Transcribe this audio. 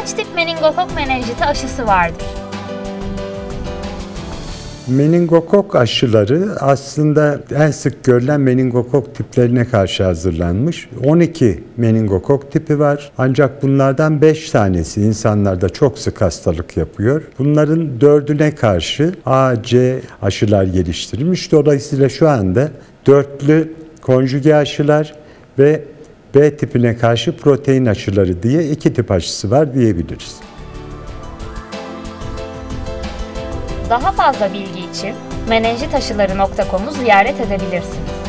Kaç tip meningokok menenjiti aşısı vardır? Meningokok aşıları aslında en sık görülen meningokok tiplerine karşı hazırlanmış. 12 meningokok tipi var. Ancak bunlardan 5 tanesi insanlarda çok sık hastalık yapıyor. Bunların dördüne karşı A, C aşılar geliştirilmiş. Dolayısıyla şu anda dörtlü konjüge aşılar ve B tipine karşı protein aşıları diye iki tip aşısı var diyebiliriz. Daha fazla bilgi için menenjitaşıları.com'u ziyaret edebilirsiniz.